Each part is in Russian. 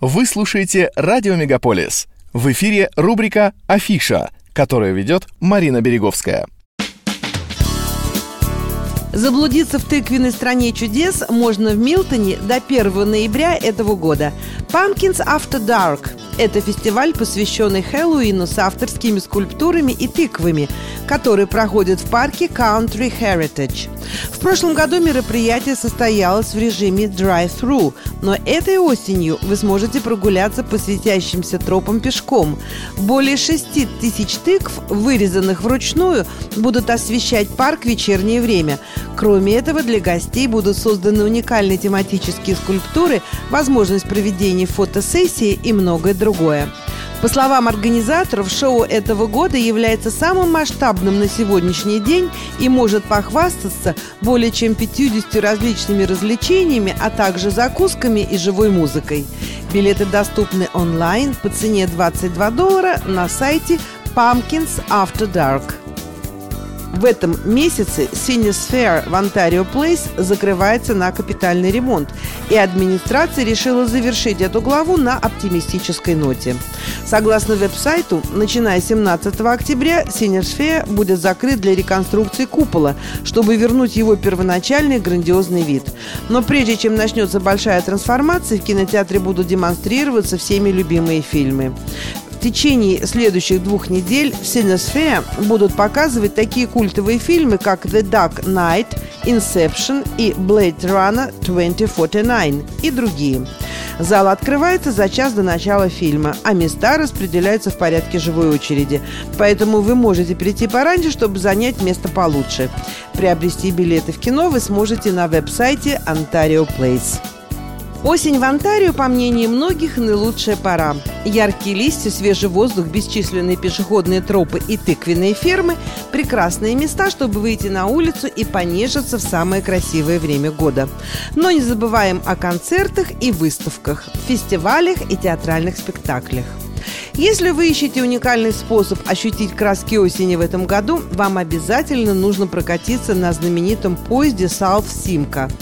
Вы слушаете «Радио Мегаполис». В эфире рубрика «Афиша», которую ведет Марина Береговская. Заблудиться в тыквенной стране чудес можно в Милтоне до 1 ноября этого года. Pumpkins After Dark – это фестиваль, посвященный Хэллоуину с авторскими скульптурами и тыквами, который проходит в парке Country Heritage. В прошлом году мероприятие состоялось в режиме drive-thru, но этой осенью вы сможете прогуляться по светящимся тропам пешком. Более 6 тысяч тыкв, вырезанных вручную, будут освещать парк в вечернее время. Кроме этого, для гостей будут созданы уникальные тематические скульптуры, возможность проведения фотосессии и многое другое. По словам организаторов, шоу этого года является самым масштабным на сегодняшний день и может похвастаться более чем 50 различными развлечениями, а также закусками и живой музыкой. Билеты доступны онлайн по цене 22 доллара на сайте Pumpkins After Dark. В этом месяце Sinisphere в Ontario Place закрывается на капитальный ремонт, и администрация решила завершить эту главу на оптимистической ноте. Согласно веб-сайту, начиная с 17 октября Sinisphere будет закрыт для реконструкции купола, чтобы вернуть его первоначальный грандиозный вид. Но прежде чем начнется большая трансформация, в кинотеатре будут демонстрироваться всеми любимые фильмы. В течение следующих двух недель в Синесфере будут показывать такие культовые фильмы, как «The Dark Knight», «Inception» и «Blade Runner 2049» и другие. Зал открывается за час до начала фильма, а места распределяются в порядке живой очереди. Поэтому вы можете прийти пораньше, чтобы занять место получше. Приобрести билеты в кино вы сможете на веб-сайте Ontario Place. Осень в Онтарио, по мнению многих, наилучшая пора. Яркие листья, свежий воздух, бесчисленные пешеходные тропы и тыквенные фермы – прекрасные места, чтобы выйти на улицу и понежиться в самое красивое время года. Но не забываем о концертах и выставках, фестивалях и театральных спектаклях. Если вы ищете уникальный способ ощутить краски осени в этом году, вам обязательно нужно прокатиться на знаменитом поезде South Simca.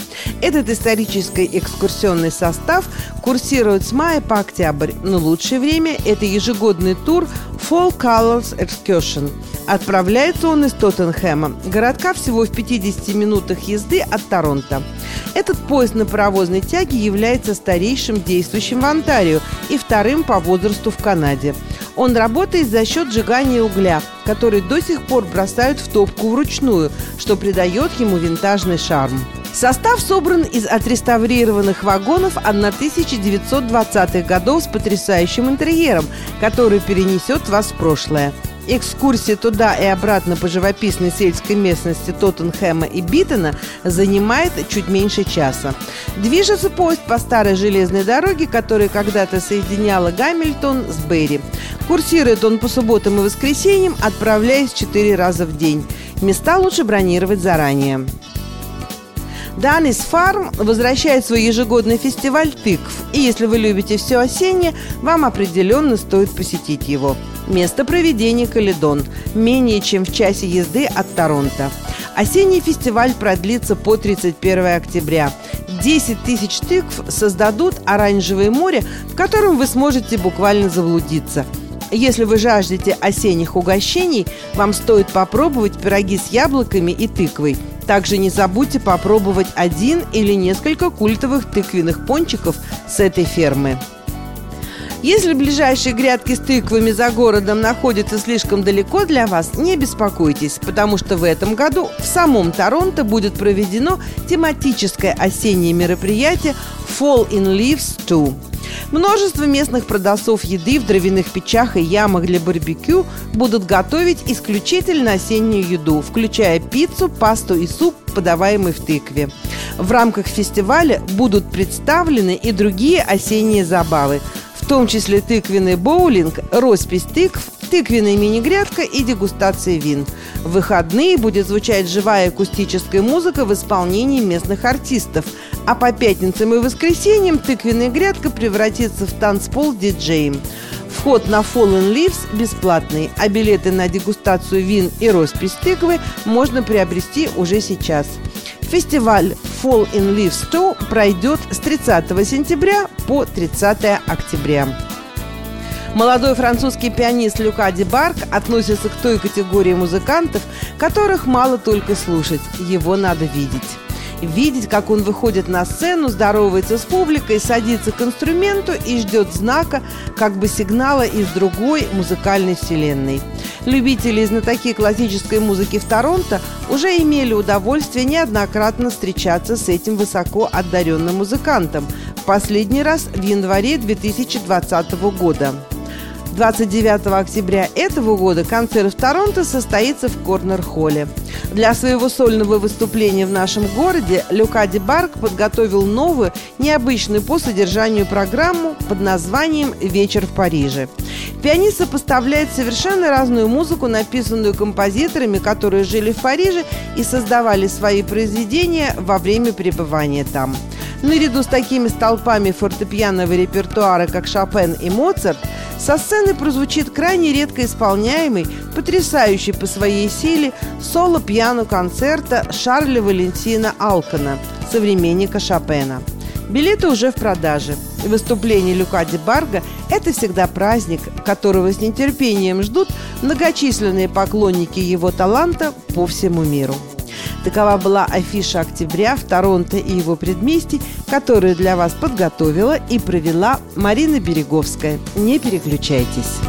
Этот исторический экскурсионный состав курсирует с мая по октябрь, но лучшее время – это ежегодный тур Fall Colors Excursion. Отправляется он из Тоттенхэма, городка всего в 50 минутах езды от Торонто. Этот поезд на паровозной тяге является старейшим действующим в Онтарио и вторым по возрасту в Канаде. Он работает за счет сжигания угля, который до сих пор бросают в топку вручную, что придает ему винтажный шарм. Состав собран из отреставрированных вагонов 1920-х годов с потрясающим интерьером, который перенесет вас в прошлое. Экскурсия туда и обратно по живописной сельской местности Тоттенхэма и Биттона занимает чуть меньше часа. Движется поезд по старой железной дороге, которая когда-то соединяла Гамильтон с Берри. Курсирует он по субботам и воскресеньям, отправляясь четыре раза в день. Места лучше бронировать заранее. Данис Фарм возвращает свой ежегодный фестиваль тыкв. И если вы любите все осеннее, вам определенно стоит посетить его. Место проведения Каледон, менее чем в часе езды от Торонто. Осенний фестиваль продлится по 31 октября. 10 тысяч тыкв создадут оранжевое море, в котором вы сможете буквально заблудиться – если вы жаждете осенних угощений, вам стоит попробовать пироги с яблоками и тыквой. Также не забудьте попробовать один или несколько культовых тыквенных пончиков с этой фермы. Если ближайшие грядки с тыквами за городом находятся слишком далеко для вас, не беспокойтесь, потому что в этом году в самом Торонто будет проведено тематическое осеннее мероприятие Fall in Leaves 2. Множество местных продавцов еды в дровяных печах и ямах для барбекю будут готовить исключительно осеннюю еду, включая пиццу, пасту и суп, подаваемый в тыкве. В рамках фестиваля будут представлены и другие осенние забавы, том числе тыквенный боулинг, роспись тыкв, тыквенная мини-грядка и дегустация вин. В выходные будет звучать живая акустическая музыка в исполнении местных артистов – а по пятницам и воскресеньям тыквенная грядка превратится в танцпол диджеем. Вход на Fallen Leaves бесплатный, а билеты на дегустацию вин и роспись тыквы можно приобрести уже сейчас. Фестиваль Fall in Leaves 2 пройдет с 30 сентября по 30 октября. Молодой французский пианист Люка Дебарк относится к той категории музыкантов, которых мало только слушать, его надо видеть видеть, как он выходит на сцену, здоровается с публикой, садится к инструменту и ждет знака, как бы сигнала из другой музыкальной вселенной. Любители и знатоки классической музыки в Торонто уже имели удовольствие неоднократно встречаться с этим высоко одаренным музыкантом, последний раз в январе 2020 года. 29 октября этого года концерт в Торонто состоится в Корнер-холле. Для своего сольного выступления в нашем городе Люка Барк подготовил новую, необычную по содержанию программу под названием «Вечер в Париже». Пианист сопоставляет совершенно разную музыку, написанную композиторами, которые жили в Париже и создавали свои произведения во время пребывания там. Наряду с такими столпами фортепианного репертуара, как Шопен и Моцарт, со сцены прозвучит крайне редко исполняемый, потрясающий по своей силе соло пьяно концерта Шарля Валентина Алкана, современника Шопена. Билеты уже в продаже. Выступление Люка Барга – это всегда праздник, которого с нетерпением ждут многочисленные поклонники его таланта по всему миру. Такова была афиша октября в Торонто и его предместий, которую для вас подготовила и провела Марина Береговская. Не переключайтесь.